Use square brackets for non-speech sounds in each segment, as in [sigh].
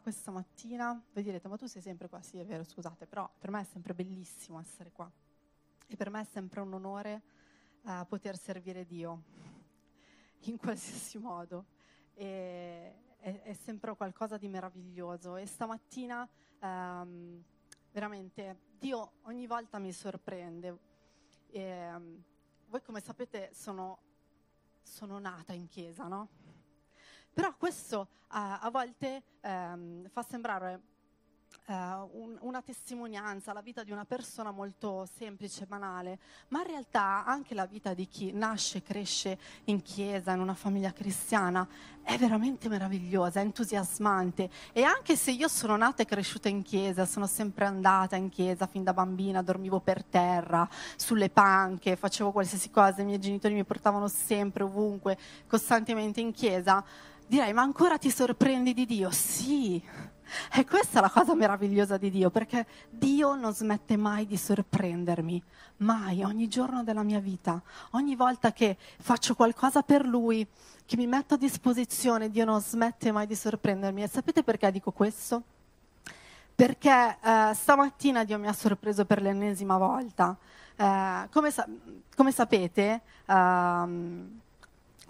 questa mattina. Voi direte, ma tu sei sempre qua? Sì, è vero, scusate, però per me è sempre bellissimo essere qua. E per me è sempre un onore uh, poter servire Dio [laughs] in qualsiasi modo. E, è, è, sempre qualcosa di meraviglioso. E stamattina um, veramente Dio ogni volta mi sorprende. E, um, voi come sapete sono, sono nata in chiesa, no? Però questo uh, a volte um, fa sembrare uh, un, una testimonianza, la vita di una persona molto semplice, e banale, ma in realtà anche la vita di chi nasce, cresce in chiesa, in una famiglia cristiana, è veramente meravigliosa, è entusiasmante. E anche se io sono nata e cresciuta in chiesa, sono sempre andata in chiesa fin da bambina, dormivo per terra, sulle panche, facevo qualsiasi cosa, i miei genitori mi portavano sempre, ovunque, costantemente in chiesa, direi, ma ancora ti sorprendi di Dio? Sì e questa è la cosa meravigliosa di Dio, perché Dio non smette mai di sorprendermi, mai, ogni giorno della mia vita. Ogni volta che faccio qualcosa per Lui, che mi metto a disposizione, Dio non smette mai di sorprendermi. E sapete perché dico questo? Perché eh, stamattina Dio mi ha sorpreso per l'ennesima volta. Eh, come, sa- come, sapete, ehm,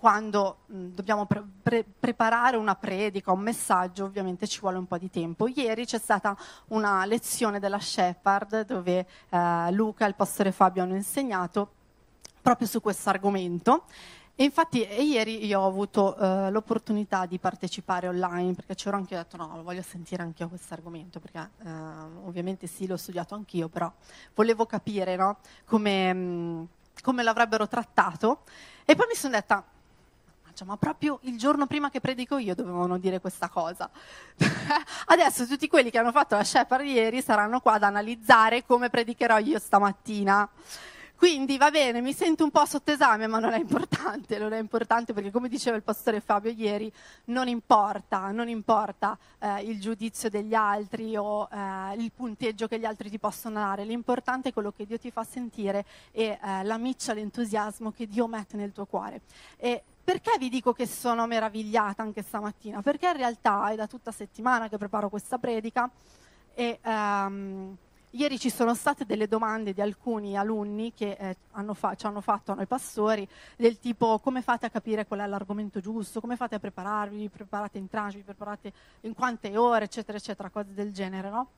quando mh, dobbiamo pre- pre- preparare una predica, un messaggio, ovviamente ci vuole un po' di tempo. Ieri c'è stata una lezione della Shepherd dove eh, Luca e il pastore Fabio hanno insegnato proprio su questo argomento. E infatti e ieri io ho avuto eh, l'opportunità di partecipare online perché c'ero anche detto no, lo voglio sentire anche io questo argomento perché eh, ovviamente sì, l'ho studiato anch'io, però volevo capire no, come, mh, come l'avrebbero trattato. E poi mi sono detta, mannaggia, ma proprio il giorno prima che predico io dovevano dire questa cosa. [laughs] Adesso tutti quelli che hanno fatto la Shepherd ieri saranno qua ad analizzare come predicherò io stamattina. Quindi va bene, mi sento un po' sotto esame, ma non è importante, non è importante perché come diceva il pastore Fabio ieri, non importa, non importa eh, il giudizio degli altri o eh, il punteggio che gli altri ti possono dare, l'importante è quello che Dio ti fa sentire e eh, la miccia, l'entusiasmo che Dio mette nel tuo cuore. E perché vi dico che sono meravigliata anche stamattina? Perché in realtà è da tutta settimana che preparo questa predica e um, ieri ci sono state delle domande di alcuni alunni che eh, hanno fa- ci hanno fatto a noi pastori del tipo come fate a capire qual è l'argomento giusto, come fate a prepararvi, vi preparate in tranche, vi preparate in quante ore, eccetera, eccetera, cose del genere, no?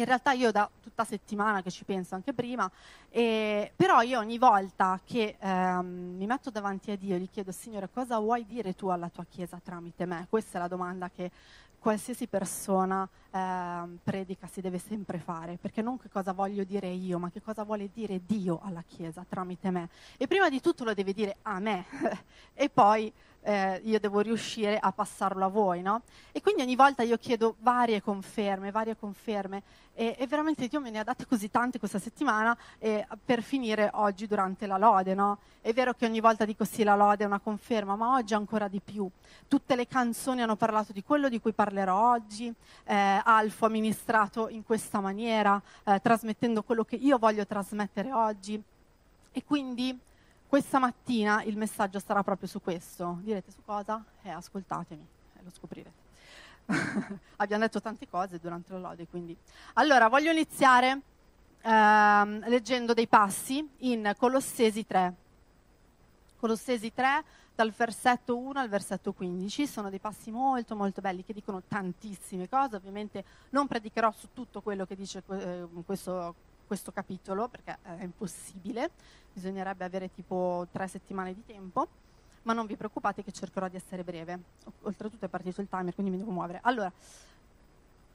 In realtà io da tutta settimana che ci penso anche prima, eh, però io ogni volta che ehm, mi metto davanti a Dio gli chiedo Signore cosa vuoi dire tu alla tua Chiesa tramite me? Questa è la domanda che qualsiasi persona eh, predica si deve sempre fare, perché non che cosa voglio dire io, ma che cosa vuole dire Dio alla Chiesa tramite me. E prima di tutto lo deve dire a me [laughs] e poi eh, io devo riuscire a passarlo a voi, no? E quindi ogni volta io chiedo varie conferme, varie conferme e, e veramente Dio me ne ha date così tante questa settimana eh, per finire oggi durante la lode, no? È vero che ogni volta dico sì, la lode è una conferma, ma oggi ancora di più. Tutte le canzoni hanno parlato di quello di cui parlerò oggi, eh, Alfo ha ministrato in questa maniera, eh, trasmettendo quello che io voglio trasmettere oggi. E quindi questa mattina il messaggio sarà proprio su questo. Direte su cosa? Eh, ascoltatemi, eh, lo scoprirete. [laughs] Abbiamo detto tante cose durante la lode, quindi. Allora, voglio iniziare ehm, leggendo dei passi in Colossesi 3. Colossesi 3, dal versetto 1 al versetto 15, sono dei passi molto molto belli che dicono tantissime cose, ovviamente non predicherò su tutto quello che dice eh, questo, questo capitolo perché è impossibile, bisognerebbe avere tipo tre settimane di tempo, ma non vi preoccupate che cercherò di essere breve. Oltretutto è partito il timer, quindi mi devo muovere. Allora,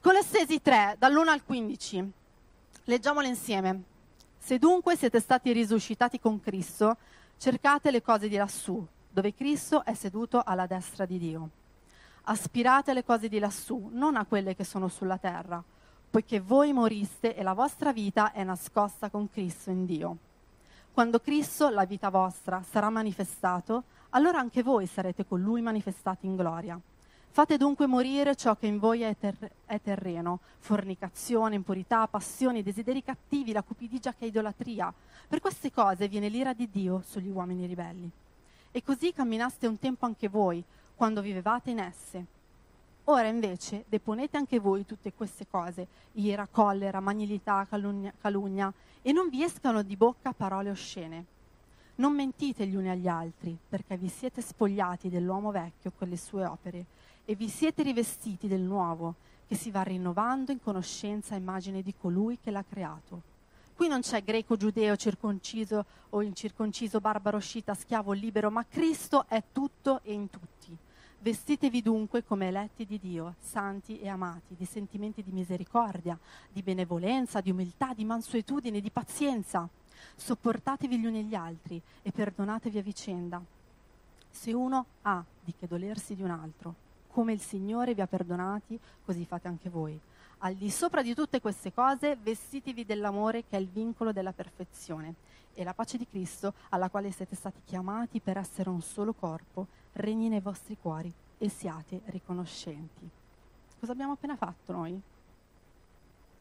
Colossesi 3, dall'1 al 15, leggiamolo insieme. Se dunque siete stati risuscitati con Cristo, cercate le cose di lassù, dove Cristo è seduto alla destra di Dio. Aspirate alle cose di lassù, non a quelle che sono sulla terra poiché voi moriste e la vostra vita è nascosta con Cristo in Dio. Quando Cristo, la vita vostra, sarà manifestato, allora anche voi sarete con Lui manifestati in gloria. Fate dunque morire ciò che in voi è, ter- è terreno, fornicazione, impurità, passioni, desideri cattivi, la cupidigia che è idolatria. Per queste cose viene l'ira di Dio sugli uomini ribelli. E così camminaste un tempo anche voi, quando vivevate in esse Ora invece deponete anche voi tutte queste cose, ira, collera, magnilità, calunnia, calunnia, e non vi escano di bocca parole oscene. Non mentite gli uni agli altri, perché vi siete spogliati dell'uomo vecchio con le sue opere e vi siete rivestiti del nuovo, che si va rinnovando in conoscenza e immagine di colui che l'ha creato. Qui non c'è greco, giudeo, circonciso o incirconciso, barbaro, scita, schiavo, libero, ma Cristo è tutto e in tutti. Vestitevi dunque come eletti di Dio, santi e amati, di sentimenti di misericordia, di benevolenza, di umiltà, di mansuetudine, di pazienza. Sopportatevi gli uni gli altri e perdonatevi a vicenda. Se uno ha di che dolersi di un altro, come il Signore vi ha perdonati, così fate anche voi. Al di sopra di tutte queste cose, vestitevi dell'amore che è il vincolo della perfezione e la pace di Cristo, alla quale siete stati chiamati per essere un solo corpo, regni nei vostri cuori e siate riconoscenti. Cosa abbiamo appena fatto noi?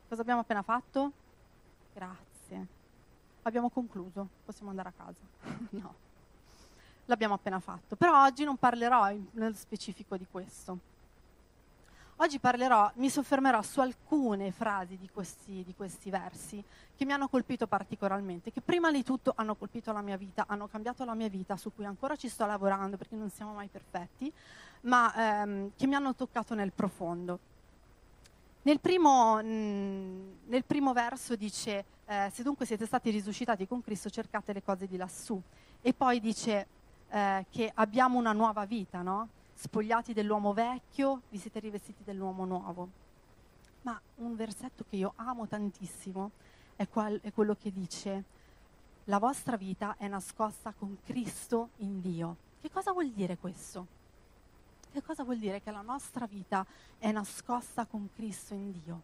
Cosa abbiamo appena fatto? Grazie. Abbiamo concluso, possiamo andare a casa. [laughs] no, l'abbiamo appena fatto. Però oggi non parlerò nello specifico di questo. Oggi parlerò, mi soffermerò su alcune frasi di questi, di questi, versi che mi hanno colpito particolarmente, che prima di tutto hanno colpito la mia vita, hanno cambiato la mia vita, su cui ancora ci sto lavorando perché non siamo mai perfetti, ma ehm, che mi hanno toccato nel profondo. Nel primo, nel primo verso dice, eh, se dunque siete stati risuscitati con Cristo, cercate le cose di lassù. E poi dice eh, che abbiamo una nuova vita, no? Spogliati dell'uomo vecchio, vi siete rivestiti dell'uomo nuovo. Ma un versetto che io amo tantissimo è, qual- è quello che dice, la vostra vita è nascosta con Cristo in Dio. Che cosa vuol dire questo? Che cosa vuol dire che la nostra vita è nascosta con Cristo in Dio?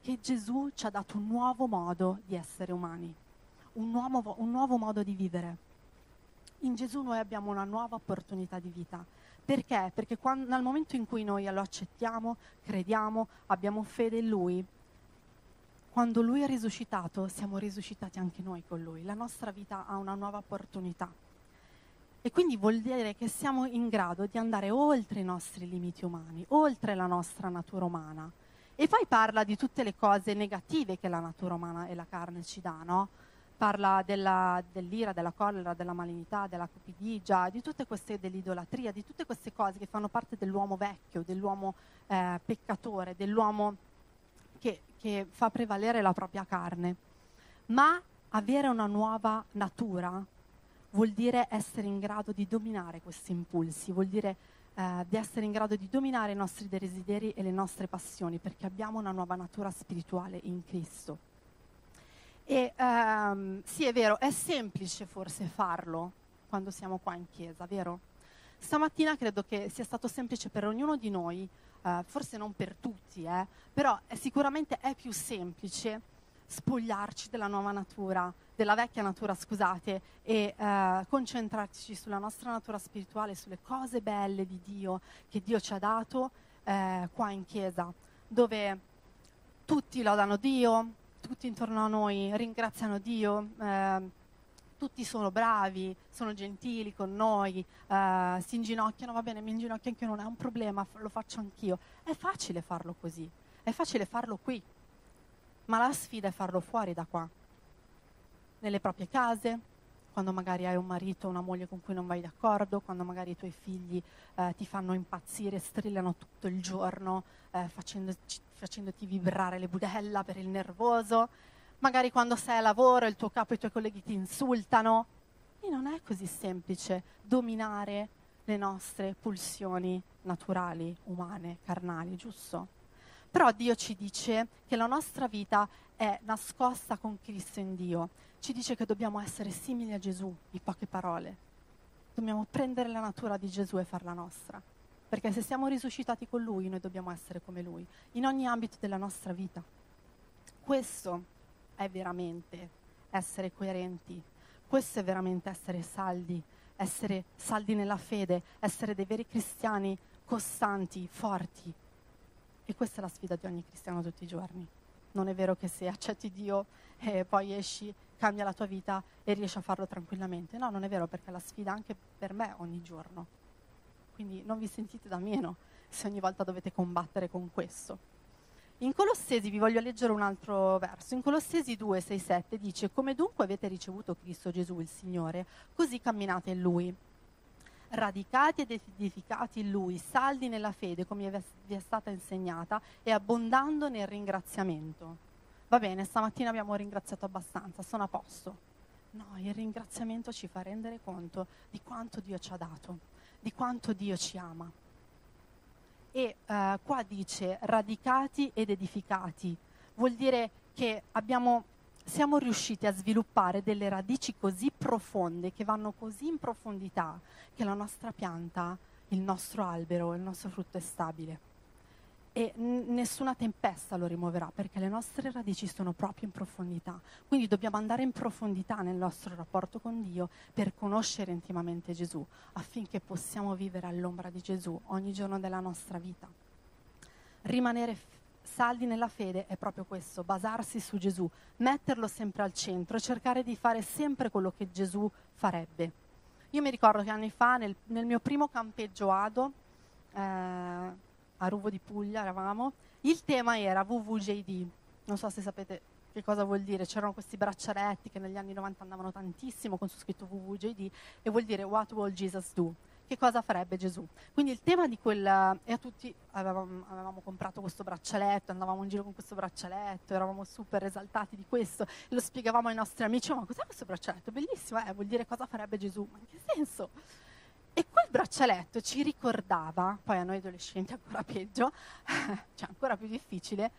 Che Gesù ci ha dato un nuovo modo di essere umani, un nuovo, un nuovo modo di vivere. In Gesù noi abbiamo una nuova opportunità di vita perché? Perché quando, nel momento in cui noi lo accettiamo, crediamo, abbiamo fede in Lui, quando Lui è risuscitato, siamo risuscitati anche noi con Lui. La nostra vita ha una nuova opportunità. E quindi vuol dire che siamo in grado di andare oltre i nostri limiti umani, oltre la nostra natura umana. E poi parla di tutte le cose negative che la natura umana e la carne ci dà, no? Parla della, dell'ira, della collera, della malignità, della cupidigia, di tutte queste, dell'idolatria, di tutte queste cose che fanno parte dell'uomo vecchio, dell'uomo eh, peccatore, dell'uomo che, che fa prevalere la propria carne. Ma avere una nuova natura vuol dire essere in grado di dominare questi impulsi, vuol dire eh, di essere in grado di dominare i nostri desideri e le nostre passioni, perché abbiamo una nuova natura spirituale in Cristo. E um, sì, è vero, è semplice forse farlo quando siamo qua in chiesa, vero? Stamattina credo che sia stato semplice per ognuno di noi, uh, forse non per tutti, eh, però è, sicuramente è più semplice spogliarci della nuova natura, della vecchia natura, scusate, e uh, concentrarci sulla nostra natura spirituale, sulle cose belle di Dio che Dio ci ha dato uh, qua in chiesa, dove tutti lodano Dio, tutti intorno a noi ringraziano Dio, eh, tutti sono bravi, sono gentili con noi, eh, si inginocchiano, va bene, mi inginocchio anche non è un problema, lo faccio anch'io. È facile farlo così, è facile farlo qui, ma la sfida è farlo fuori da qua, nelle proprie case, quando magari hai un marito o una moglie con cui non vai d'accordo, quando magari i tuoi figli eh, ti fanno impazzire, strillano tutto il giorno, eh, facendoti vibrare le budella per il nervoso, magari quando sei a lavoro il tuo capo e i tuoi colleghi ti insultano. E non è così semplice dominare le nostre pulsioni naturali, umane, carnali, giusto? Però Dio ci dice che la nostra vita è nascosta con Cristo in Dio. Ci dice che dobbiamo essere simili a Gesù, in poche parole. Dobbiamo prendere la natura di Gesù e farla nostra perché se siamo risuscitati con Lui, noi dobbiamo essere come Lui, in ogni ambito della nostra vita. Questo è veramente essere coerenti, questo è veramente essere saldi, essere saldi nella fede, essere dei veri cristiani costanti, forti. E questa è la sfida di ogni cristiano tutti i giorni. Non è vero che se accetti Dio e poi esci, cambia la tua vita e riesci a farlo tranquillamente. No, non è vero perché è la sfida anche per me ogni giorno quindi non vi sentite da meno. se ogni volta dovete combattere con questo. In Colossesi vi voglio leggere un altro verso. In Colossesi 2, 6, 7 dice: Come dunque avete ricevuto Cristo Gesù il Signore, così camminate in Lui. Radicati ed edificati in Lui, saldi nella fede come vi è stata insegnata e abbondando nel ringraziamento. Va bene, stamattina abbiamo ringraziato abbastanza, sono a posto. No, il ringraziamento ci fa rendere conto di quanto Dio ci ha dato, di quanto Dio ci ama e eh, qua dice radicati ed edificati, vuol dire che abbiamo, siamo riusciti a sviluppare delle radici così profonde, che vanno così in profondità, che la nostra pianta, il nostro albero, il nostro frutto è stabile e n- nessuna tempesta lo rimuoverà perché le nostre radici sono proprio in profondità. Quindi dobbiamo andare in profondità nel nostro rapporto con Dio per conoscere intimamente Gesù affinché possiamo vivere all'ombra di Gesù ogni giorno della nostra vita. Rimanere f- saldi nella fede è proprio questo, basarsi su Gesù, metterlo sempre al centro, cercare di fare sempre quello che Gesù farebbe. Io mi ricordo che anni fa nel, nel mio primo campeggio ADO, eh, a Ruvo di Puglia eravamo, il tema era WWJD. Non so se sapete che cosa vuol dire, c'erano questi braccialetti che negli anni 90 andavano tantissimo con su scritto WWJD e vuol dire What will Jesus do? Che cosa farebbe Gesù? Quindi il tema di quel... e a tutti avevamo, avevamo comprato questo braccialetto, andavamo in giro con questo braccialetto, eravamo super esaltati di questo, lo spiegavamo ai nostri amici, ma cos'è questo braccialetto? Bellissimo, eh? vuol dire cosa farebbe Gesù, ma in che senso? E quel braccialetto ci ricordava, poi a noi adolescenti ancora peggio, [laughs] cioè ancora più difficile,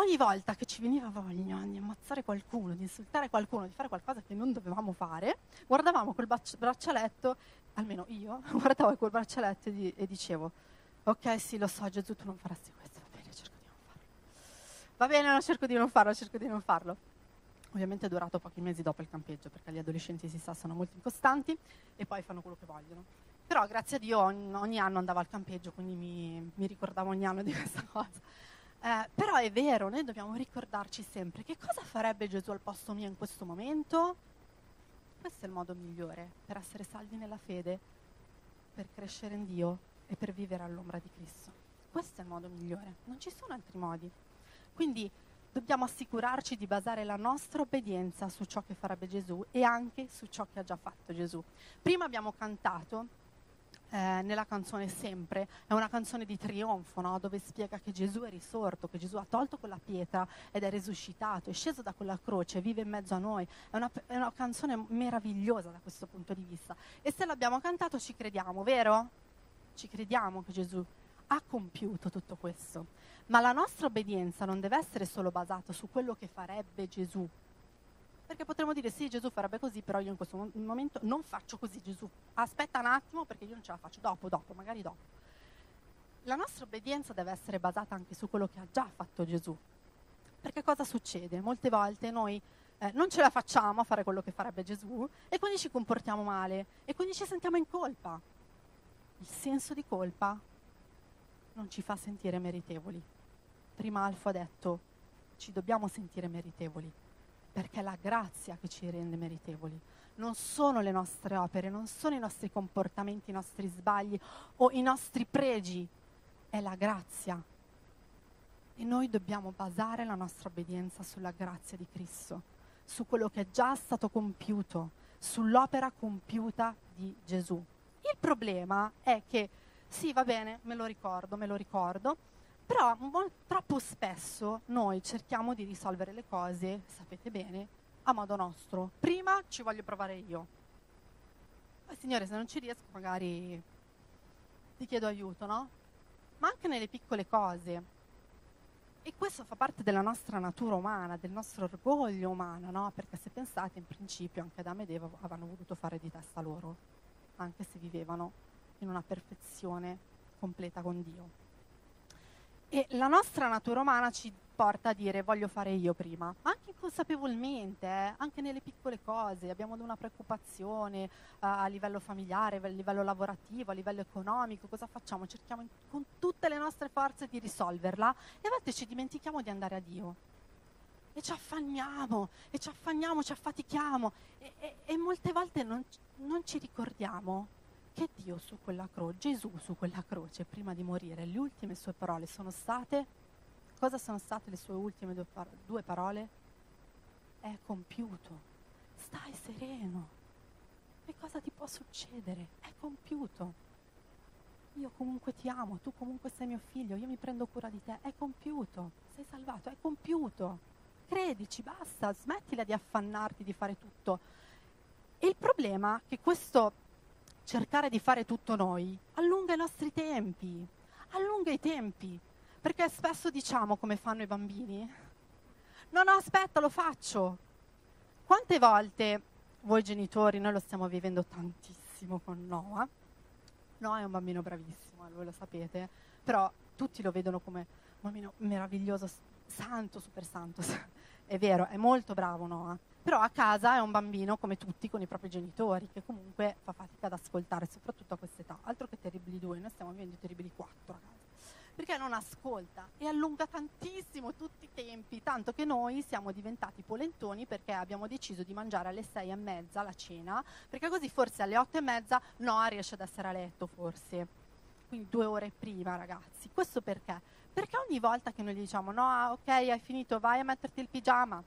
ogni volta che ci veniva voglia di ammazzare qualcuno, di insultare qualcuno, di fare qualcosa che non dovevamo fare, guardavamo quel braccialetto, almeno io, [laughs] guardavo quel braccialetto e, di- e dicevo, ok sì lo so Gesù tu non faresti questo, va bene cerco di non farlo. Va bene, no, cerco di non farlo, cerco di non farlo. Ovviamente è durato pochi mesi dopo il campeggio, perché gli adolescenti si sa sono molto incostanti e poi fanno quello che vogliono. Però grazie a Dio ogni, ogni anno andavo al campeggio, quindi mi, mi, ricordavo ogni anno di [laughs] questa cosa. Eh, però è vero, noi dobbiamo ricordarci sempre che cosa farebbe Gesù al posto mio in questo momento. Questo è il modo migliore per essere saldi nella fede, per crescere in Dio e per vivere all'ombra di Cristo. Questo è il modo migliore, non ci sono altri modi. Quindi dobbiamo assicurarci di basare la nostra obbedienza su ciò che farebbe Gesù e anche su ciò che ha già fatto Gesù. Prima abbiamo cantato eh, nella canzone Sempre, è una canzone di trionfo, no? dove spiega che Gesù è risorto, che Gesù ha tolto quella pietra ed è risuscitato, è sceso da quella croce, vive in mezzo a noi. È una, è una canzone meravigliosa da questo punto di vista. E se l'abbiamo cantato ci crediamo, vero? Ci crediamo che Gesù ha compiuto tutto questo. Ma la nostra obbedienza non deve essere solo basata su quello che farebbe Gesù. Perché potremmo dire sì, Gesù farebbe così, però io in questo momento non faccio così Gesù. Aspetta un attimo perché io non ce la faccio dopo, dopo, magari dopo. La nostra obbedienza deve essere basata anche su quello che ha già fatto Gesù. Perché cosa succede? Molte volte noi eh, non ce la facciamo a fare quello che farebbe Gesù e quindi ci comportiamo male e quindi ci sentiamo in colpa. Il senso di colpa non ci fa sentire meritevoli. Prima Alfo ha detto, ci dobbiamo sentire meritevoli, perché è la grazia che ci rende meritevoli. Non sono le nostre opere, non sono i nostri comportamenti, i nostri sbagli o i nostri pregi, è la grazia. E noi dobbiamo basare la nostra obbedienza sulla grazia di Cristo, su quello che è già stato compiuto, sull'opera compiuta di Gesù. Il problema è che sì, va bene, me lo ricordo, me lo ricordo, però mo- troppo spesso noi cerchiamo di risolvere le cose, sapete bene, a modo nostro. Prima ci voglio provare io. Poi, Signore, se non ci riesco, magari ti chiedo aiuto, no? Ma anche nelle piccole cose. E questo fa parte della nostra natura umana, del nostro orgoglio umano, no? Perché se pensate, in principio, anche Adamo ed Eva avevano voluto fare di testa loro, anche se vivevano in una perfezione completa con Dio. E la nostra natura umana ci porta a dire voglio fare io prima, anche inconsapevolmente, eh, anche nelle piccole cose, abbiamo una preoccupazione uh, a livello familiare, a livello lavorativo, a livello economico, cosa facciamo? Cerchiamo in, con tutte le nostre forze di risolverla e a volte ci dimentichiamo di andare a Dio. E ci affanniamo, e ci affanniamo, ci affatichiamo. E, e, e molte volte non, non ci ricordiamo che Dio su quella croce, Gesù su quella croce, prima di morire, le ultime sue parole sono state, cosa sono state le sue ultime due, par- due parole? È compiuto, stai sereno, che cosa ti può succedere? È compiuto. Io comunque ti amo, tu comunque sei mio figlio, io mi prendo cura di te, è compiuto, sei salvato, è compiuto. Credici, basta, smettila di affannarti di fare tutto. Il problema è che questo cercare di fare tutto noi allunga i nostri tempi, allunga i tempi, perché spesso diciamo come fanno i bambini. No, no, aspetta, lo faccio. Quante volte voi genitori, noi lo stiamo vivendo tantissimo con Noah. Noah è un bambino bravissimo, eh, voi lo sapete, però tutti lo vedono come un bambino meraviglioso, santo, super santo. [laughs] è vero, è molto bravo Noah, però a casa è un bambino come tutti con i propri genitori, che comunque fa fatica ad ascoltare, soprattutto a quest'età. Altro che terribili due, noi stiamo vivendo i terribili quattro a casa perché non ascolta e allunga tantissimo tutti i tempi, tanto che noi siamo diventati polentoni perché abbiamo deciso di mangiare alle sei e mezza la cena, perché così forse alle otto e mezza Noah riesce ad essere a letto forse, quindi due ore prima ragazzi. Questo perché? Perché ogni volta che noi gli diciamo no, ok, hai finito, vai a metterti il pigiama,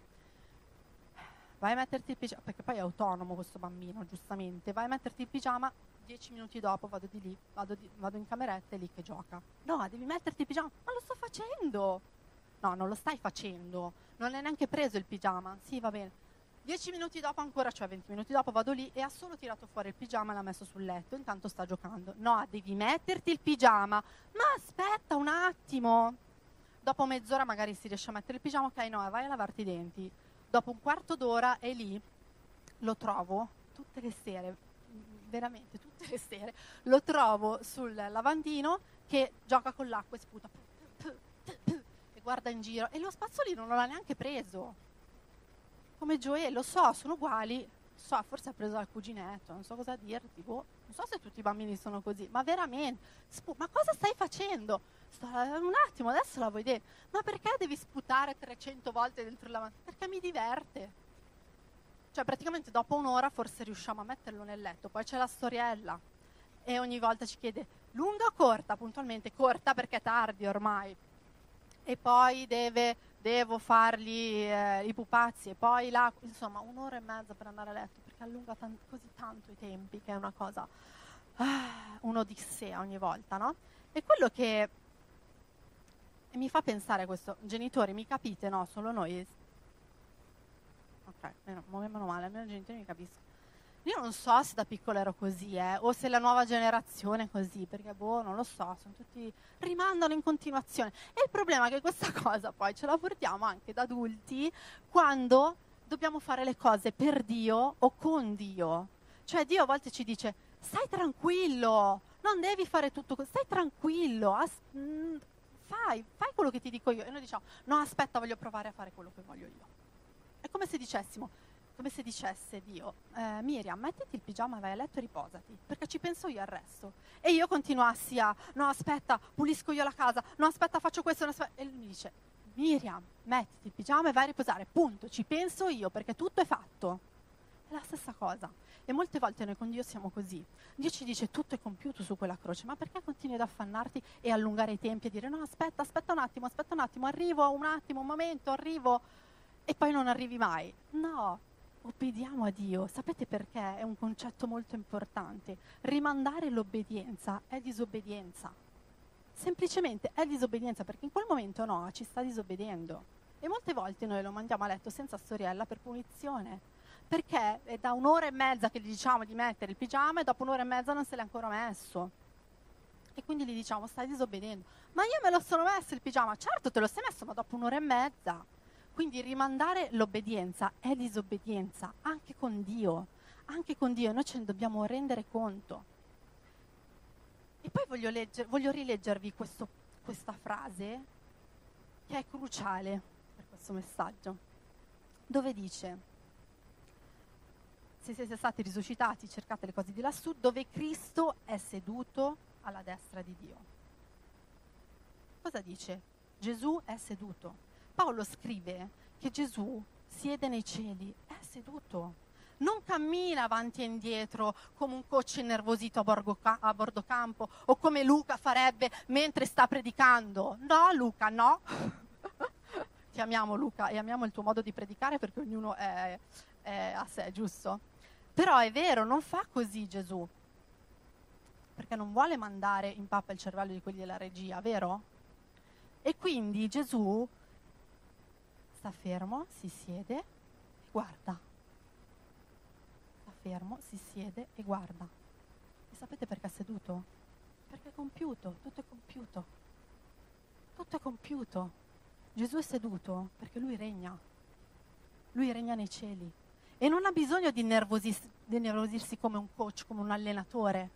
vai a metterti il pigiama, perché poi è autonomo questo bambino, giustamente, vai a metterti il pigiama, dieci minuti dopo vado di lì, vado, di, vado in cameretta e lì che gioca. No, devi metterti il pigiama. Ma lo sto facendo! No, non lo stai facendo. Non hai neanche preso il pigiama. Sì, va bene. Dieci minuti dopo ancora, cioè venti minuti dopo, vado lì e ha solo tirato fuori il pigiama e l'ha messo sul letto. Intanto sta giocando. No, devi metterti il pigiama. Ma aspetta un attimo. Dopo mezz'ora magari si riesce a mettere il pigiama. Ok, no, vai a lavarti i denti. Dopo un quarto d'ora è lì. Lo trovo tutte le sere veramente tutte le sere, lo trovo sul lavandino che gioca con l'acqua e sputa e guarda in giro e lo spazzolino non l'ha neanche preso. Come Joe, lo so, sono uguali, so, forse ha preso dal cuginetto, non so cosa dirti, boh, non so se tutti i bambini sono così, ma veramente, spu- ma cosa stai facendo? Sto, un attimo, adesso la vuoi dire, ma perché devi sputare 300 volte dentro il lavandino? Perché mi diverte cioè praticamente dopo un'ora forse riusciamo a metterlo nel letto, poi c'è la storiella e ogni volta ci chiede lunga o corta, puntualmente corta perché è tardi ormai e poi deve, devo fargli eh, i pupazzi e poi l'acqua, insomma un'ora e mezza per andare a letto perché allunga tan- così tanto i tempi che è una cosa, ah, un'odissea ogni volta, no? E quello che mi fa pensare questo, genitori mi capite, no? Solo noi ok, meno, meno male, almeno i genitori mi capiscono. Io non so se da piccola ero così, eh, o se la nuova generazione è così, perché boh, non lo so, sono tutti rimandano in continuazione. E il problema è che questa [laughs] cosa poi ce la portiamo anche da adulti quando dobbiamo fare le cose per Dio o con Dio. Cioè Dio a volte ci dice, stai tranquillo, non devi fare tutto così, stai tranquillo, as- mh, mm, fai, fai quello che ti dico io. E noi diciamo, no aspetta, voglio provare a fare quello che voglio io. È come se dicessimo, come se dicesse Dio, eh, Miriam, mettiti il pigiama, vai a letto e riposati, perché ci penso io al resto. E io continuassi a, no aspetta, pulisco io la casa, no aspetta, faccio questo, no, aspetta. e lui mi dice, Miriam, mettiti il pigiama e vai a riposare, punto, ci penso io, perché tutto è fatto. È la stessa cosa. E molte volte noi con Dio siamo così. Dio ci dice tutto è compiuto su quella croce, ma perché continui ad affannarti e allungare i tempi e dire no, aspetta, aspetta un attimo, aspetta un attimo, arrivo un attimo, un momento, arrivo e poi non arrivi mai. No, obbediamo a Dio. Sapete perché? È un concetto molto importante. Rimandare l'obbedienza è disobbedienza. Semplicemente è disobbedienza perché in quel momento no, ci sta disobbedendo. E molte volte noi lo mandiamo a letto senza storiella per punizione. Perché è da un'ora e mezza che gli diciamo di mettere il pigiama e dopo un'ora e mezza non se l'è ancora messo. E quindi gli diciamo stai disobbedendo. Ma io me lo sono messo il pigiama. Certo te lo sei messo, ma dopo un'ora e mezza. Quindi rimandare l'obbedienza è disobbedienza anche con Dio, anche con Dio, noi ce ne dobbiamo rendere conto. E poi voglio, legger, voglio rileggervi questo, questa frase che è cruciale per questo messaggio, dove dice, se siete stati risuscitati cercate le cose di lassù, dove Cristo è seduto alla destra di Dio. Cosa dice? Gesù è seduto. Paolo scrive che Gesù siede nei cieli, è seduto. non cammina avanti e indietro come un coach innervosito a bordo, a bordo campo o come Luca farebbe mentre sta predicando. No, Luca, no. [laughs] Ti amiamo Luca e amiamo il tuo modo di predicare perché ognuno è, è a sé, giusto? Però è vero, non fa così Gesù, perché non vuole mandare in pappa il cervello di quelli della regia, vero? E quindi Gesù sta fermo, si siede e guarda. Sta fermo, si siede e guarda. E sapete perché è seduto? Perché è compiuto, tutto è compiuto. Tutto è compiuto. Gesù è seduto perché lui regna. Lui regna nei cieli. E non ha bisogno di, nervosis- di nervosirsi come un coach, come un allenatore.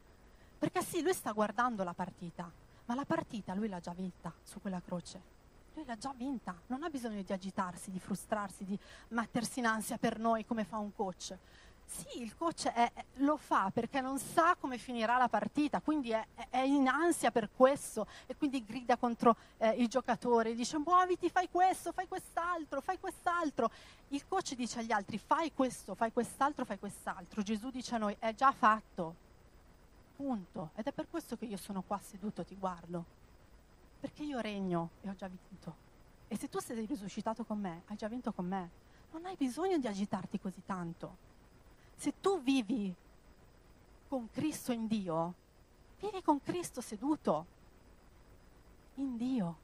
Perché sì, lui sta guardando la partita, ma la partita lui l'ha già vinta su quella croce lui l'ha già vinta, non ha bisogno di agitarsi, di frustrarsi, di mettersi in ansia per noi come fa un coach. Sì, il coach è, lo fa perché non sa come finirà la partita, quindi è, è in ansia per questo e quindi grida contro eh, i giocatori, dice muoviti, fai questo, fai quest'altro, fai quest'altro. Il coach dice agli altri fai questo, fai quest'altro, fai quest'altro. Gesù dice a noi è già fatto, punto. Ed è per questo che io sono qua seduto, ti guardo perché io regno e ho già vinto. E se tu sei risuscitato con me, hai già vinto con me. Non hai bisogno di agitarti così tanto. Se tu vivi con Cristo in Dio, vivi con Cristo seduto in Dio,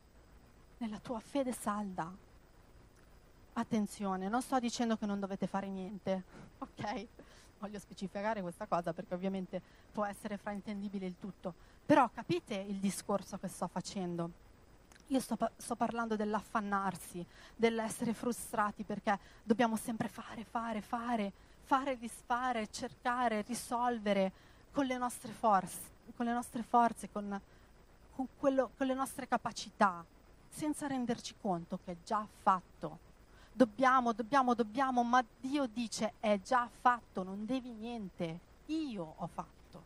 nella tua fede salda. Attenzione, non sto dicendo che non dovete fare niente, [laughs] ok? Voglio specificare questa cosa perché ovviamente può essere fraintendibile il tutto. Però capite il discorso che sto facendo? Io sto, sto, parlando dell'affannarsi, dell'essere frustrati perché dobbiamo sempre fare, fare, fare, fare, disfare, cercare, risolvere con le nostre forze, con, le nostre forze, con, con, quello, con le nostre capacità, senza renderci conto che è già fatto. Dobbiamo, dobbiamo, dobbiamo, ma Dio dice è già fatto, non devi niente, io ho fatto.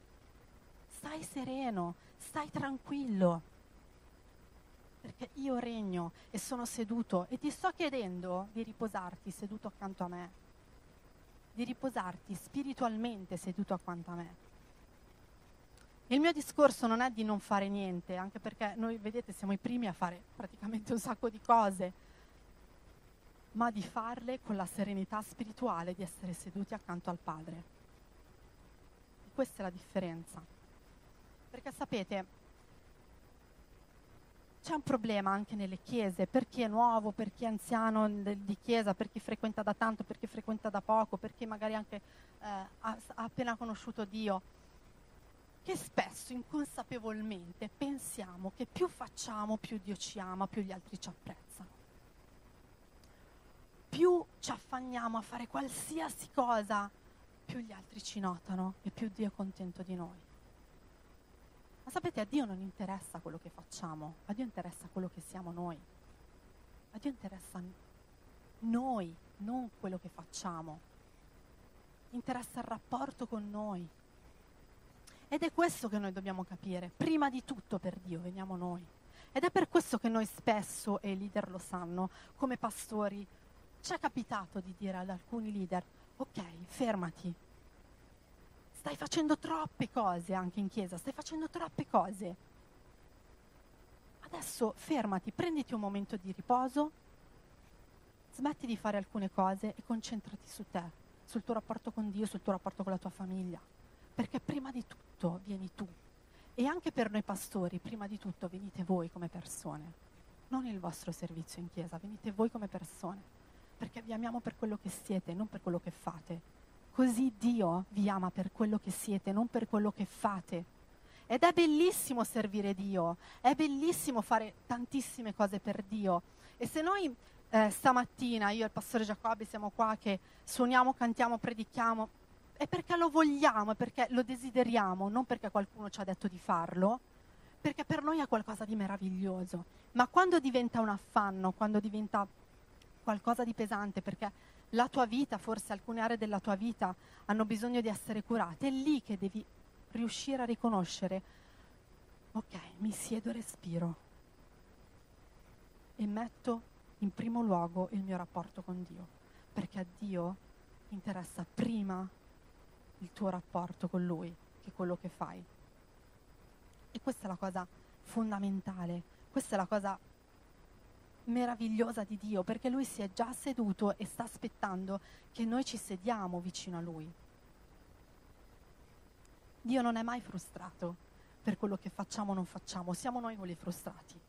Stai sereno, stai tranquillo, perché io regno e sono seduto e ti sto chiedendo di riposarti seduto accanto a me, di riposarti spiritualmente seduto accanto a me. Il mio discorso non è di non fare niente, anche perché noi, vedete, siamo i primi a fare praticamente un sacco di cose, ma di farle con la serenità spirituale di essere seduti accanto al Padre. E questa è la differenza. Perché sapete, c'è un problema anche nelle chiese, per chi è nuovo, per chi è anziano di chiesa, per chi frequenta da tanto, per chi frequenta da poco, per chi magari anche eh, ha, ha appena conosciuto Dio, che spesso inconsapevolmente pensiamo che più facciamo, più Dio ci ama, più gli altri ci apprezzano. Ci affanniamo a fare qualsiasi cosa, più gli altri ci notano e più Dio è contento di noi. Ma sapete, a Dio non interessa quello che facciamo, a Dio interessa quello che siamo noi. A Dio interessa noi, non quello che facciamo. Interessa il rapporto con noi. Ed è questo che noi dobbiamo capire. Prima di tutto per Dio veniamo noi. Ed è per questo che noi spesso, e i leader lo sanno, come pastori, ci è capitato di dire ad alcuni leader, ok, fermati, Stai facendo troppe cose anche in chiesa, stai facendo troppe cose. Adesso fermati, prenditi un momento di riposo, smetti di fare alcune cose e concentrati su te, sul tuo rapporto con Dio, sul tuo rapporto con la tua famiglia. Perché prima di tutto vieni tu. E anche per noi pastori, prima di tutto venite voi come persone, non il vostro servizio in chiesa, venite voi come persone, perché vi amiamo per quello che siete, non per quello che fate. Così Dio vi ama per quello che siete, non per quello che fate. Ed è bellissimo servire Dio, è bellissimo fare tantissime cose per Dio. E se noi eh, stamattina, io e il pastore Giacobbe siamo qua che suoniamo, cantiamo, predichiamo, è perché lo vogliamo, è perché lo desideriamo, non perché qualcuno ci ha detto di farlo, perché per noi è qualcosa di meraviglioso. Ma quando diventa un affanno, quando diventa qualcosa di pesante, perché la tua vita, forse alcune aree della tua vita hanno bisogno di essere curate, è lì che devi riuscire a riconoscere, ok, mi siedo e respiro e metto in primo luogo il mio rapporto con Dio, perché a Dio interessa prima il tuo rapporto con lui che quello che fai. E questa è la cosa fondamentale, questa è la cosa meravigliosa di Dio, perché lui si è già seduto e sta aspettando che noi ci sediamo vicino a lui. Dio non è mai frustrato per quello che facciamo o non facciamo, siamo noi quelli frustrati,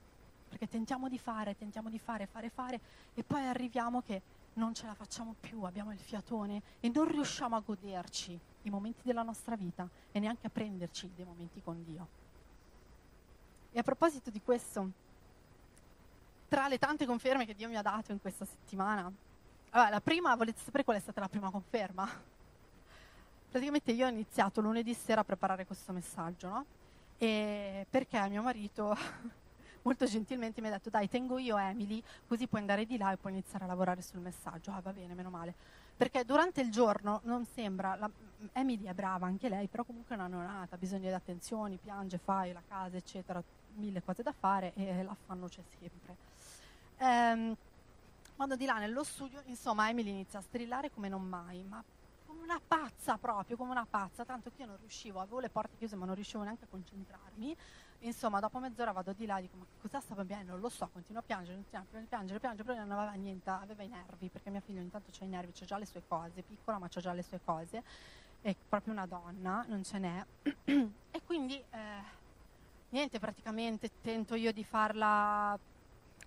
perché tentiamo di fare, tentiamo di fare, fare, fare e poi arriviamo che non ce la facciamo più, abbiamo il fiatone e non riusciamo a goderci i momenti della nostra vita e neanche a prenderci dei momenti con Dio. E a proposito di questo, tra le tante conferme che Dio mi ha dato in questa settimana, allora, la prima, volete sapere qual è stata la prima conferma? Praticamente io ho iniziato lunedì sera a preparare questo messaggio, no? E perché mio marito [laughs] molto gentilmente mi ha detto dai tengo io Emily così puoi andare di là e puoi iniziare a lavorare sul messaggio. Ah va bene, meno male. Perché durante il giorno non sembra, la, Emily è brava anche lei, però comunque è una ha bisogno di attenzioni, piange, fai la casa eccetera, mille cose da fare e l'affanno c'è sempre. Ehm, quando di là nello studio, insomma Emily inizia a strillare come non mai, ma una pazza proprio, come una pazza, tanto che io non riuscivo, avevo le porte chiuse ma non riuscivo neanche a concentrarmi. Insomma, dopo mezz'ora vado di là e dico, ma cosa stava bene? Non lo so, continuo a piangere, continuo a piangere, piangere, però non aveva niente, aveva i nervi, perché mia figlia intanto ha i nervi, c'ha già le sue cose, piccola ma c'ha già le sue cose, è proprio una donna, non ce n'è. [clears throat] e quindi, eh, niente, praticamente tento io di farla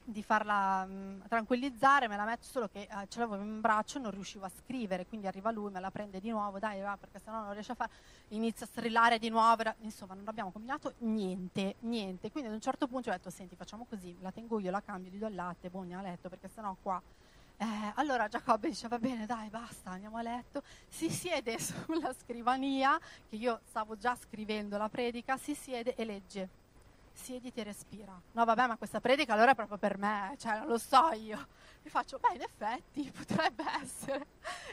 di farla mh, mm, tranquillizzare, me la metto solo che eh, ce l'avevo in braccio e non riuscivo a scrivere, quindi arriva lui, me la prende di nuovo, dai va perché sennò non riesce a fare, inizia a strillare di nuovo, insomma non abbiamo combinato niente, niente, quindi ad un certo punto ho detto senti facciamo così, la tengo io, la cambio, gli do il latte, boh, a letto perché sennò qua... Eh, allora Giacobbe dice va bene dai basta andiamo a letto, si siede [laughs] sulla scrivania, che io stavo già scrivendo la predica, si siede e legge siediti e respira. No, vabbè, ma questa predica allora è proprio per me, cioè non lo so io. E faccio, beh, in effetti [laughs] potrebbe essere.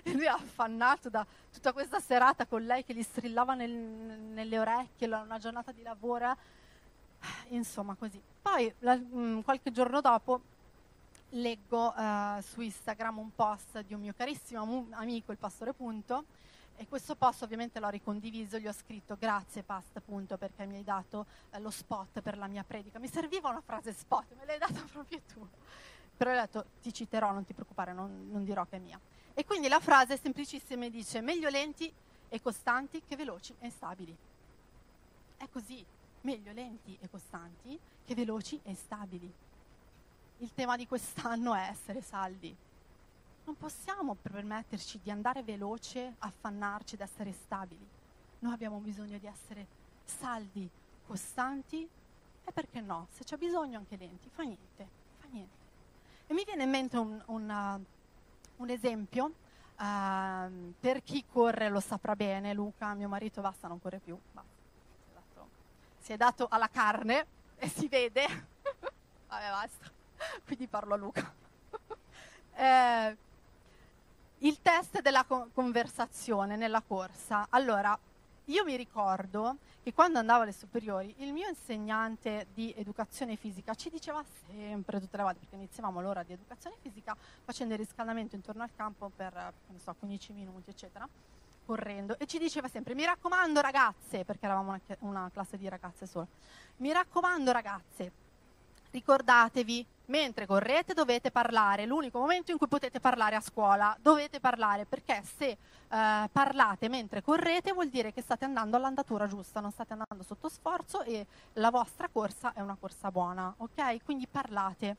E lui è affannato da tutta questa serata con lei che gli strillava nel, nelle orecchie, una giornata di lavoro. Insomma, così. Poi, la, mh, mm, qualche giorno dopo, leggo uh, su Instagram un post di un mio carissimo amico, il pastore Punto, e questo post ovviamente l'ho ricondiviso, gli ho scritto grazie Past appunto perché mi hai dato eh, lo spot per la mia predica. Mi serviva una frase spot, me l'hai data [laughs] proprio tu. Però ho detto ti citerò, non ti preoccupare, non, non dirò che è mia. E quindi la frase è semplicissima e dice meglio lenti e costanti che veloci e instabili. È così, meglio lenti e costanti che veloci e stabili. Il tema di quest'anno è essere saldi non possiamo permetterci di andare veloce, affannarci, ad essere stabili. Noi abbiamo bisogno di essere saldi, costanti e perché no? Se c'è bisogno anche lenti, fa niente, fa niente. E mi viene in mente un, un, uh, un esempio, uh, per chi corre lo saprà bene, Luca, mio marito, basta, non corre più, basta. Si è dato alla carne e si vede, [laughs] vabbè basta, [laughs] quindi parlo a Luca. [laughs] eh, il test della conversazione nella corsa. Allora, io mi ricordo che quando andavo alle superiori, il mio insegnante di educazione fisica ci diceva sempre, tutte le volte, perché iniziavamo l'ora di educazione fisica facendo il riscaldamento intorno al campo per, so, 15 minuti, eccetera, correndo, e ci diceva sempre, mi raccomando ragazze, perché eravamo una, una classe di ragazze solo, mi raccomando ragazze, ricordatevi, mentre correte dovete parlare, l'unico momento in cui potete parlare a scuola, dovete parlare perché se eh, parlate mentre correte vuol dire che state andando all'andatura giusta, non state andando sotto sforzo e la vostra corsa è una corsa buona, ok? Quindi parlate.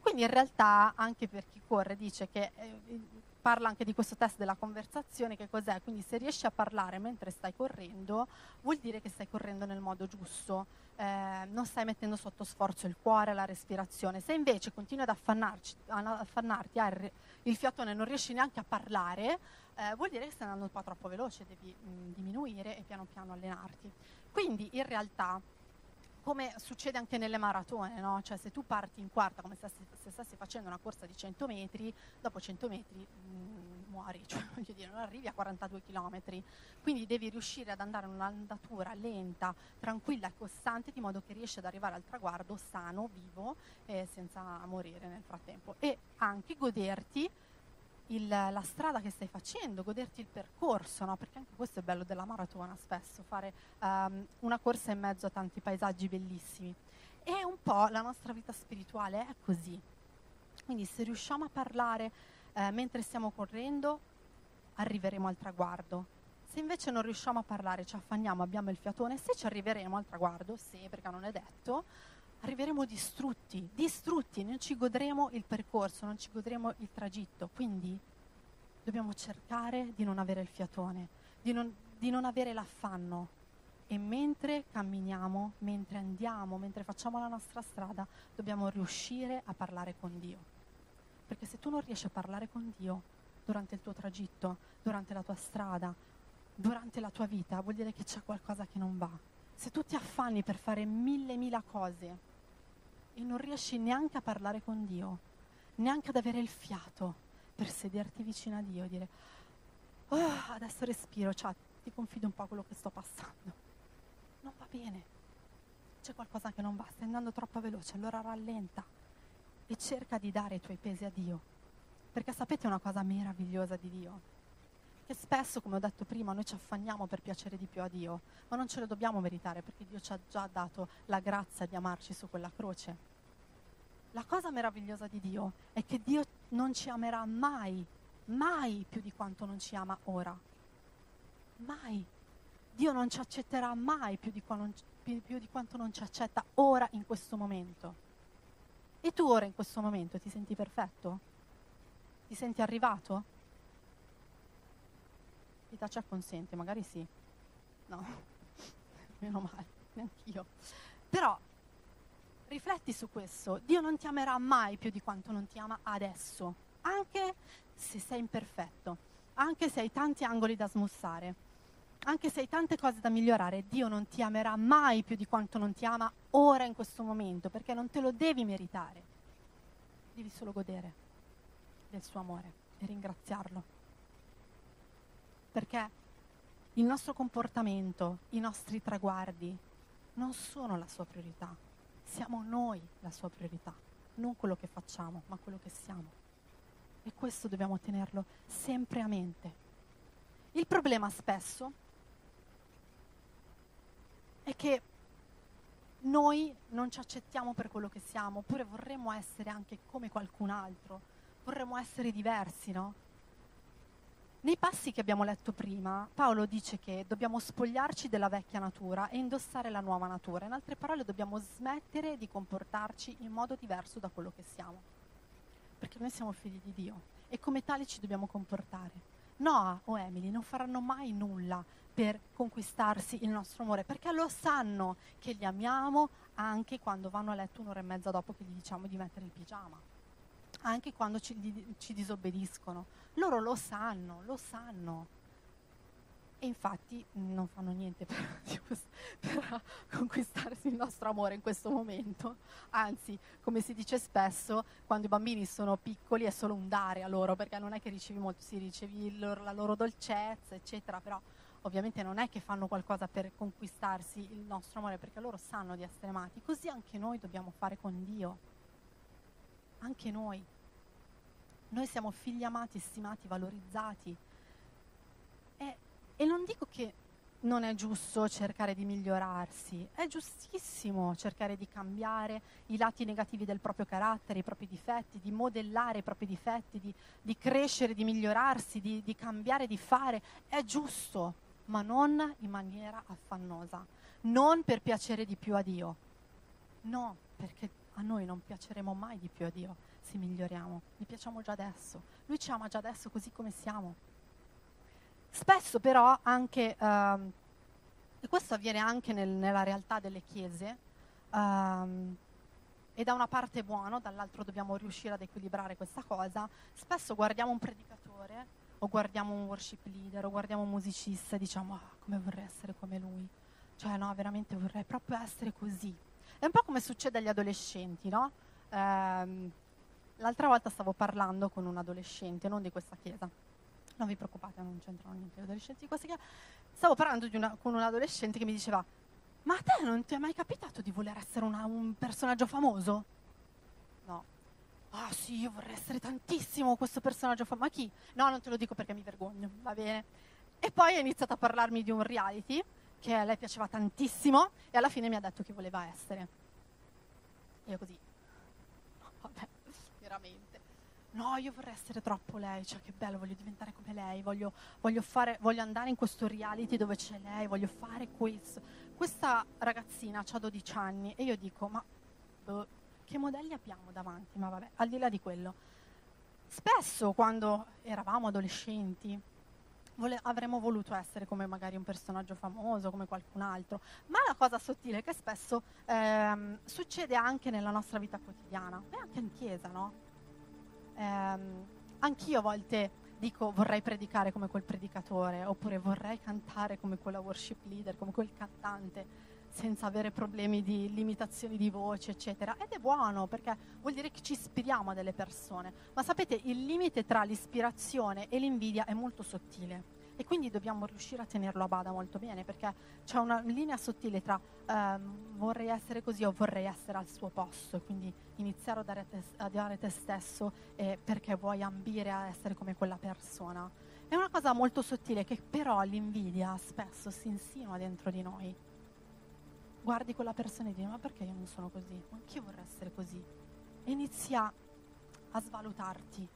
Quindi in realtà anche per chi corre dice che eh, parla anche di questo test della conversazione, che cos'è? Quindi se riesci a parlare mentre stai correndo, vuol dire che stai correndo nel modo giusto, eh, non stai mettendo sotto sforzo il cuore, la respirazione. Se invece continui ad affannarci, affannarti, hai il fiatone e non riesci neanche a parlare, eh, vuol dire che stai andando un po' troppo veloce, devi mh, mm, diminuire e piano piano allenarti. Quindi in realtà come succede anche nelle maratone, no? cioè se tu parti in quarta come se stessi, se stessi facendo una corsa di 100 metri, dopo 100 metri mh, mm, muori, [laughs] cioè, dire, non arrivi a 42 km, quindi devi riuscire ad andare in un'andatura lenta, tranquilla e costante, di modo che riesci ad arrivare al traguardo sano, vivo e senza morire nel frattempo e anche goderti il, la strada che stai facendo, goderti il percorso, no? perché anche questo è bello della maratona spesso, fare um, una corsa in mezzo a tanti paesaggi bellissimi. E un po' la nostra vita spirituale è così. Quindi se riusciamo a parlare eh, mentre stiamo correndo, arriveremo al traguardo. Se invece non riusciamo a parlare, ci affanniamo, abbiamo il fiatone, se ci arriveremo al traguardo, se perché non è detto, arriveremo distrutti, distrutti, non ci godremo il percorso, non ci godremo il tragitto. Quindi dobbiamo cercare di non avere il fiatone, di non, di non avere l'affanno. E mentre camminiamo, mentre andiamo, mentre facciamo la nostra strada, dobbiamo riuscire a parlare con Dio. Perché se tu non riesci a parlare con Dio durante il tuo tragitto, durante la tua strada, durante la tua vita, vuol dire che c'è qualcosa che non va. Se tu ti affanni per fare mille, mila cose e non riesci neanche a parlare con Dio, neanche ad avere il fiato per sederti vicino a Dio e dire, oh, adesso respiro, cioè, ti confido un po' quello che sto passando. Non va bene, c'è qualcosa che non va, stai andando troppo veloce, allora rallenta e cerca di dare i tuoi pesi a Dio. Perché sapete una cosa meravigliosa di Dio? Che spesso, come ho detto prima, noi ci affanniamo per piacere di più a Dio, ma non ce lo dobbiamo meritare perché Dio ci ha già dato la grazia di amarci su quella croce. La cosa meravigliosa di Dio è che Dio non ci amerà mai, mai più di quanto non ci ama ora. Mai. Dio non ci accetterà mai più di, qua più, più di quanto non ci accetta ora in questo momento. E tu ora in questo momento ti senti perfetto? Ti senti arrivato? Vita ci acconsente, magari sì. No, [laughs] meno male, neanch'io. Però rifletti su questo. Dio non ti amerà mai più di quanto non ti ama adesso, anche se sei imperfetto, anche se hai tanti angoli da smussare, anche se hai tante cose da migliorare. Dio non ti amerà mai più di quanto non ti ama ora in questo momento, perché non te lo devi meritare. Devi solo godere del suo amore e ringraziarlo. Perché il nostro comportamento, i nostri traguardi non sono la sua priorità, siamo noi la sua priorità, non quello che facciamo, ma quello che siamo. E questo dobbiamo tenerlo sempre a mente. Il problema spesso è che noi non ci accettiamo per quello che siamo, oppure vorremmo essere anche come qualcun altro, vorremmo essere diversi, no? Nei passi che abbiamo letto prima, Paolo dice che dobbiamo spogliarci della vecchia natura e indossare la nuova natura. In altre parole, dobbiamo smettere di comportarci in modo diverso da quello che siamo. Perché noi siamo figli di Dio e come tali ci dobbiamo comportare. Noah o Emily non faranno mai nulla per conquistarsi il nostro amore, perché lo sanno che li amiamo anche quando vanno a letto un'ora e mezza dopo che gli diciamo di mettere il pigiama anche quando ci, ci disobbediscono. Loro lo sanno, lo sanno. E infatti non fanno niente per, [laughs] per, conquistarsi il nostro amore in questo momento. Anzi, come si dice spesso, quando i bambini sono piccoli è solo un dare a loro, perché non è che ricevi molto, si ricevi loro, la loro dolcezza, eccetera, però ovviamente non è che fanno qualcosa per conquistarsi il nostro amore, perché loro sanno di essere amati. Così anche noi dobbiamo fare con Dio. Anche noi. Noi siamo figli amati, stimati, valorizzati. E, e non dico che non è giusto cercare di migliorarsi, è giustissimo cercare di cambiare i lati negativi del proprio carattere, i propri difetti, di modellare i propri difetti, di, di crescere, di migliorarsi, di, di cambiare, di fare. È giusto, ma non in maniera affannosa, non per piacere di più a Dio. No, perché a noi non piaceremo mai di più a Dio se miglioriamo, gli piacciamo già adesso. Lui ci ama già adesso così come siamo. Spesso però anche, um, e questo avviene anche nel, nella realtà delle chiese, um, e da una parte è buono, dall'altro dobbiamo riuscire ad equilibrare questa cosa, spesso guardiamo un predicatore o guardiamo un worship leader o guardiamo un musicista e diciamo ah, come vorrei essere come lui. Cioè no, veramente vorrei proprio essere così. È un po' come succede agli adolescenti, no? Um, L'altra volta stavo parlando con un adolescente, non di questa chiesa. Non vi preoccupate, non c'entrano niente gli adolescenti di questa chiesa. Stavo parlando una, con un adolescente che mi diceva, ma a te non ti è mai capitato di voler essere una, un personaggio famoso? No. ah sì, io vorrei essere tantissimo questo personaggio famoso. Ma chi? No, non te lo dico perché mi vergogno, va bene. E poi ha iniziato a parlarmi di un reality che a lei piaceva tantissimo e alla fine mi ha detto che voleva essere. Io così, veramente. No, io vorrei essere troppo lei, cioè che bello, voglio diventare come lei, voglio, voglio, fare, voglio andare in questo reality dove c'è lei, voglio fare questo. Questa ragazzina ha 12 anni e io dico, ma boh, che modelli abbiamo davanti? Ma vabbè, al di là di quello. Spesso quando eravamo adolescenti vole- avremmo voluto essere come magari un personaggio famoso, come qualcun altro, ma la cosa sottile è che spesso ehm, succede anche nella nostra vita quotidiana e anche in chiesa, no? Ehm, anch'io a volte dico vorrei predicare come quel predicatore, oppure vorrei cantare come quella worship leader, come quel cantante, senza avere problemi di limitazioni di voce, eccetera. Ed è buono perché vuol dire che ci ispiriamo a delle persone. Ma sapete, il limite tra l'ispirazione e l'invidia è molto sottile e quindi dobbiamo riuscire a tenerlo a bada molto bene perché c'è una linea sottile tra ehm, vorrei essere così o vorrei essere al suo posto, quindi iniziare a dare te, a dare te stesso eh, perché vuoi ambire a essere come quella persona. È una cosa molto sottile che però l'invidia spesso si insinua dentro di noi. Guardi quella persona e dici ma perché io non sono così? Ma anch'io vorrei essere così. E inizia a svalutarti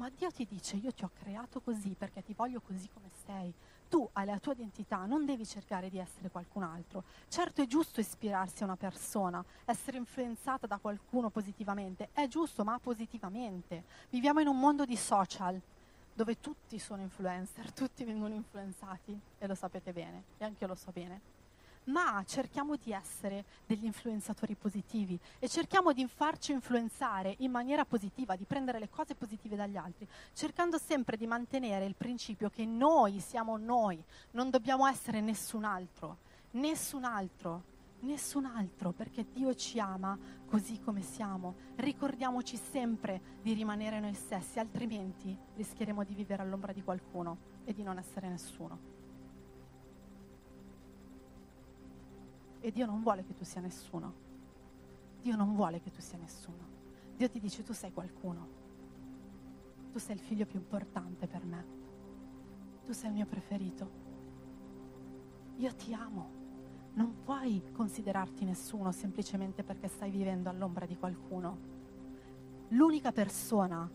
ma Dio ti dice, io ti ho creato così perché ti voglio così come sei. Tu hai la tua identità, non devi cercare di essere qualcun altro. Certo è giusto ispirarsi a una persona, essere influenzata da qualcuno positivamente, è giusto, ma positivamente. Viviamo in un mondo di social dove tutti sono influencer, tutti vengono influenzati e lo sapete bene, e anche io lo so bene ma cerchiamo di essere degli influenzatori positivi e cerchiamo di farci influenzare in maniera positiva, di prendere le cose positive dagli altri, cercando sempre di mantenere il principio che noi siamo noi, non dobbiamo essere nessun altro, nessun altro, nessun altro, perché Dio ci ama così come siamo. Ricordiamoci sempre di rimanere noi stessi, altrimenti rischieremo di vivere all'ombra di qualcuno e di non essere nessuno. E Dio non vuole che tu sia nessuno. Dio non vuole che tu sia nessuno. Dio ti dice tu sei qualcuno. Tu sei il figlio più importante per me. Tu sei il mio preferito. Io ti amo. Non puoi considerarti nessuno semplicemente perché stai vivendo all'ombra di qualcuno. L'unica persona,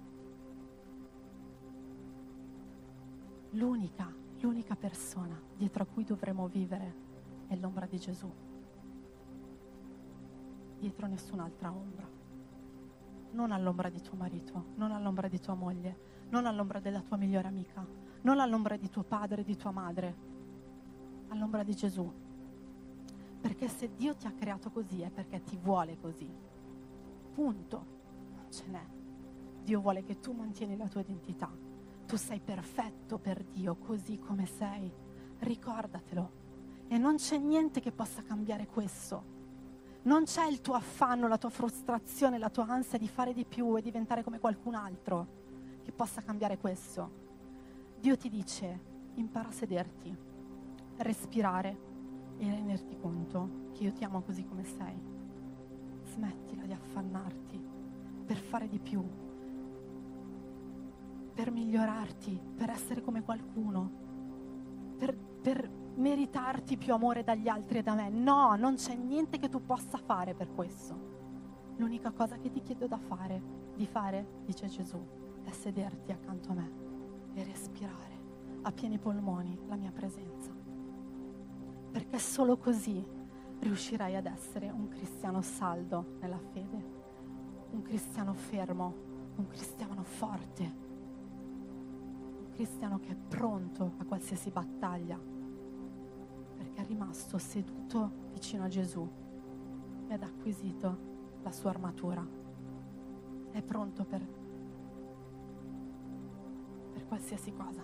l'unica, l'unica persona dietro a cui dovremo vivere è l'ombra di Gesù dietro nessun'altra ombra. Non all'ombra di tuo marito, non all'ombra di tua moglie, non all'ombra della tua migliore amica, non all'ombra di tuo padre, di tua madre, all'ombra di Gesù. Perché se Dio ti ha creato così è perché ti vuole così. Punto. Non ce n'è. Dio vuole che tu mantieni la tua identità. Tu sei perfetto per Dio così come sei. Ricordatelo. E non c'è niente che possa cambiare questo non c'è il tuo affanno, la tua frustrazione, la tua ansia di fare di più e diventare come qualcun altro che possa cambiare questo. Dio ti dice, impara a sederti, respirare e renderti conto che io ti amo così come sei. Smettila di affannarti per fare di più, per migliorarti, per essere come qualcuno, per, per meritarti più amore dagli altri e da me. No, non c'è niente che tu possa fare per questo. L'unica cosa che ti chiedo da fare, di fare, dice Gesù, è sederti accanto a me e respirare a pieni polmoni la mia presenza. Perché solo così riuscirai ad essere un cristiano saldo nella fede, un cristiano fermo, un cristiano forte, un cristiano che è pronto a qualsiasi battaglia è rimasto seduto vicino a Gesù ed ha acquisito la sua armatura. È pronto per, per qualsiasi cosa,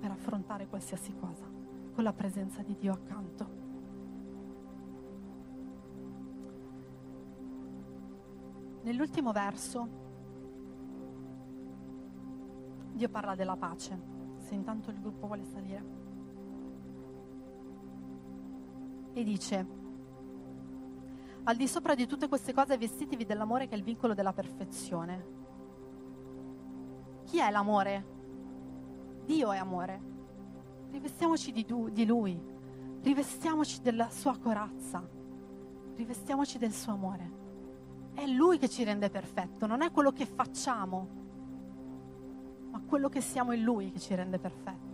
per affrontare qualsiasi cosa, con la presenza di Dio accanto. Nell'ultimo verso Dio parla della pace, se intanto il gruppo vuole salire. E dice, al di sopra di tutte queste cose vestitevi dell'amore che è il vincolo della perfezione. Chi è l'amore? Dio è amore. Rivestiamoci di, du- di Lui, rivestiamoci della sua corazza, rivestiamoci del suo amore. È Lui che ci rende perfetto, non è quello che facciamo, ma quello che siamo in Lui che ci rende perfetti.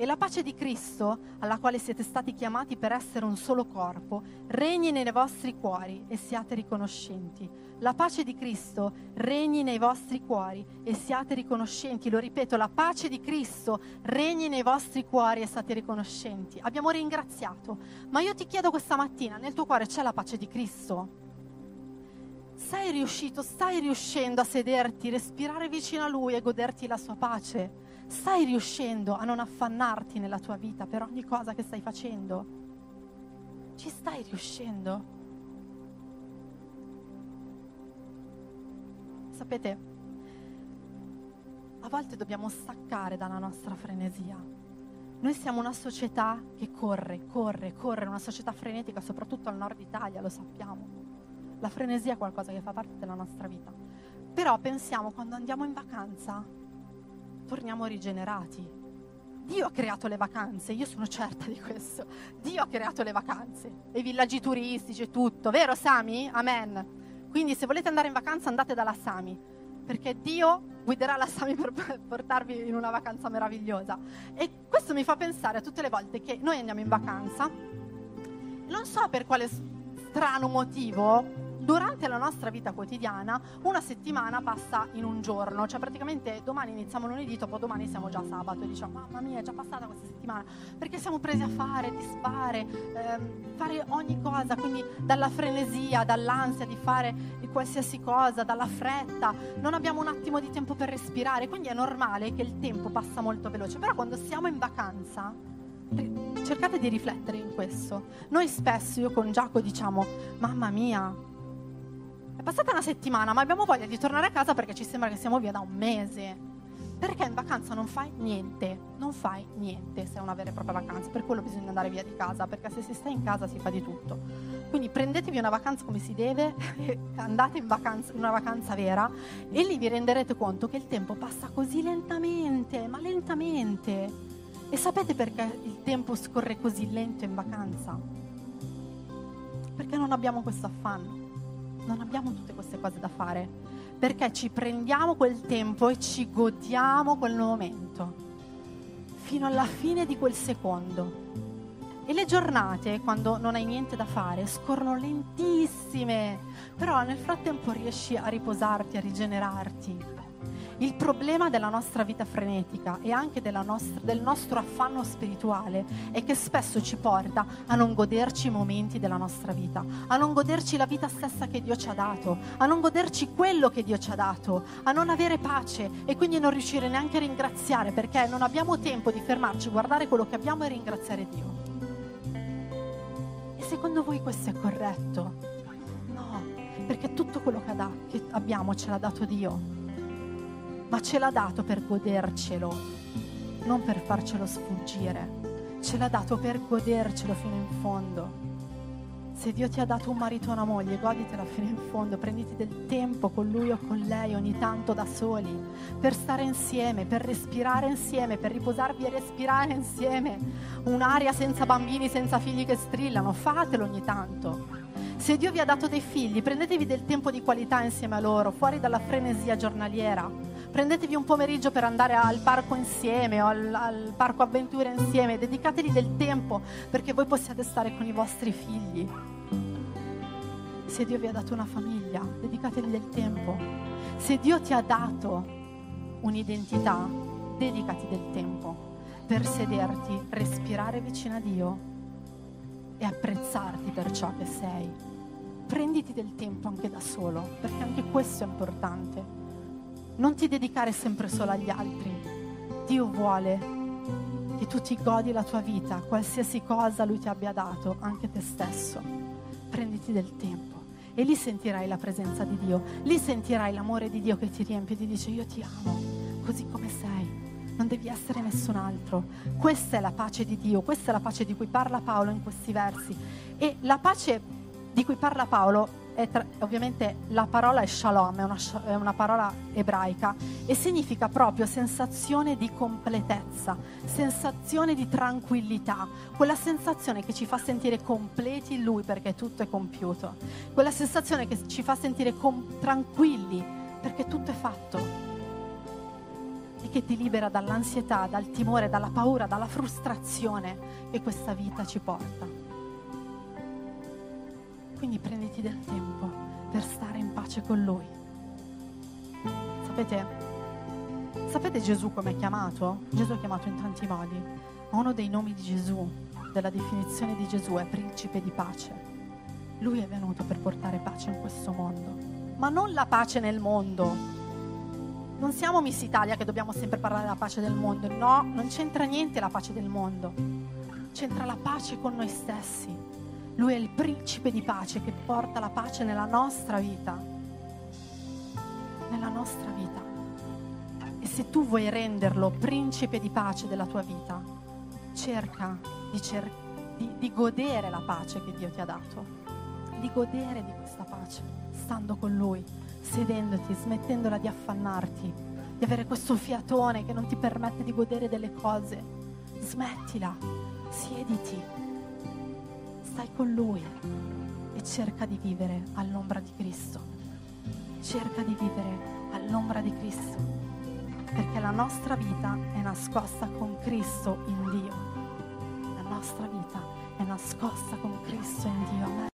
E la pace di Cristo, alla quale siete stati chiamati per essere un solo corpo, regni nei vostri cuori e siate riconoscenti. La pace di Cristo regni nei vostri cuori e siate riconoscenti. Lo ripeto, la pace di Cristo regni nei vostri cuori e siate riconoscenti. Abbiamo ringraziato, ma io ti chiedo questa mattina, nel tuo cuore c'è la pace di Cristo? Sei riuscito, stai riuscendo a sederti, respirare vicino a Lui e goderti la sua pace? Stai riuscendo a non affannarti nella tua vita per ogni cosa che stai facendo? Ci stai riuscendo? Sapete, a volte dobbiamo staccare dalla nostra frenesia. Noi siamo una società che corre, corre, corre, una società frenetica, soprattutto al nord Italia, lo sappiamo. La frenesia è qualcosa che fa parte della nostra vita. Però pensiamo quando andiamo in vacanza, torniamo rigenerati. Dio ha creato le vacanze, io sono certa di questo. Dio ha creato le vacanze, i villaggi turistici e tutto, vero Sami? Amen. Quindi se volete andare in vacanza andate dalla Sami, perché Dio guiderà la Sami per [laughs] portarvi in una vacanza meravigliosa. E questo mi fa pensare a tutte le volte che noi andiamo in vacanza, non so per quale strano motivo, durante la nostra vita quotidiana una settimana passa in un giorno, cioè praticamente domani iniziamo lunedì, dopo domani siamo già sabato e diciamo mamma mia è già passata questa settimana perché siamo presi a fare, disfare, ehm, fare ogni cosa, quindi dalla frenesia, dall'ansia di fare qualsiasi cosa, dalla fretta, non abbiamo un attimo di tempo per respirare, quindi è normale che il tempo passa molto veloce, però quando siamo in vacanza cercate di riflettere in questo. Noi spesso, io con Giacomo diciamo, mamma mia, è passata una settimana, ma abbiamo voglia di tornare a casa perché ci sembra che siamo via da un mese. Perché in vacanza non fai niente, non fai niente se è una vera e propria vacanza, per quello bisogna andare via di casa, perché se si sta in casa si fa di tutto. Quindi prendetevi una vacanza come si deve, [laughs] andate in, vacanza, una vacanza vera e lì vi renderete conto che il tempo passa così lentamente, ma lentamente. E sapete perché il tempo scorre così lento in vacanza? Perché non abbiamo questo affanno non abbiamo tutte queste cose da fare, perché ci prendiamo quel tempo e ci godiamo quel momento, fino alla fine di quel secondo. E le giornate, quando non hai niente da fare, scorrono lentissime, però nel frattempo riesci a riposarti, a rigenerarti, il problema della nostra vita frenetica e anche nostra, del nostro affanno spirituale è che spesso ci porta a non goderci i momenti della nostra vita, a non goderci la vita stessa che Dio ci ha dato, a non goderci quello che Dio ci ha dato, a non avere pace e quindi non riuscire neanche a ringraziare perché non abbiamo tempo di fermarci, guardare quello che abbiamo e ringraziare Dio. E secondo voi questo è corretto? No, perché tutto quello che abbiamo ce l'ha dato Dio ma ce l'ha dato per godercelo, non per farcelo sfuggire. Ce l'ha dato per godercelo fino in fondo. Se Dio ti ha dato un marito o una moglie, goditela fino in fondo, prenditi del tempo con lui o con lei ogni tanto da soli, per stare insieme, per respirare insieme, per riposarvi e respirare insieme. Un'aria senza bambini, senza figli che strillano, fatelo ogni tanto. Se Dio vi ha dato dei figli, prendetevi del tempo di qualità insieme a loro, fuori dalla frenesia giornaliera prendetevi un pomeriggio per andare al parco insieme o al, al parco avventure insieme, dedicatevi del tempo perché voi possiate stare con i vostri figli. Se Dio vi ha dato una famiglia, dedicatevi del tempo. Se Dio ti ha dato un'identità, dedicati del tempo per sederti, respirare vicino a Dio e apprezzarti per ciò che sei. Prenditi del tempo anche da solo, perché anche questo è importante non ti dedicare sempre solo agli altri. Dio vuole che tu ti godi la tua vita, qualsiasi cosa Lui ti abbia dato, anche te stesso. Prenditi del tempo e lì sentirai la presenza di Dio, lì sentirai l'amore di Dio che ti riempie e ti dice io ti amo, così come sei, non devi essere nessun altro. Questa è la pace di Dio, questa è la pace di cui parla Paolo in questi versi. E la pace di cui parla Paolo tra, ovviamente la parola è shalom, è una, è una, parola ebraica e significa proprio sensazione di completezza, sensazione di tranquillità, quella sensazione che ci fa sentire completi in Lui perché tutto è compiuto, quella sensazione che ci fa sentire com- tranquilli perché tutto è fatto e che ti libera dall'ansietà, dal timore, dalla paura, dalla frustrazione che questa vita ci porta. Quindi prenditi del tempo per stare in pace con Lui. Sapete, sapete Gesù come è chiamato? Gesù è chiamato in tanti modi, ma uno dei nomi di Gesù, della definizione di Gesù è principe di pace. Lui è venuto per portare pace in questo mondo, ma non la pace nel mondo. Non siamo Miss Italia che dobbiamo sempre parlare della pace del mondo, no, non c'entra niente la pace del mondo, c'entra la pace con noi stessi lui è il principe di pace che porta la pace nella nostra vita. Nella nostra vita. E se tu vuoi renderlo principe di pace della tua vita, cerca di, cer- di, di godere la pace che Dio ti ha dato. Di godere di questa pace, stando con Lui, sedendoti, smettendola di affannarti, di avere questo fiatone che non ti permette di godere delle cose. Smettila, siediti stai con Lui e cerca di vivere all'ombra di Cristo. Cerca di vivere all'ombra di Cristo, perché la nostra vita è nascosta con Cristo in Dio. La nostra vita è nascosta con Cristo in Dio. Amen.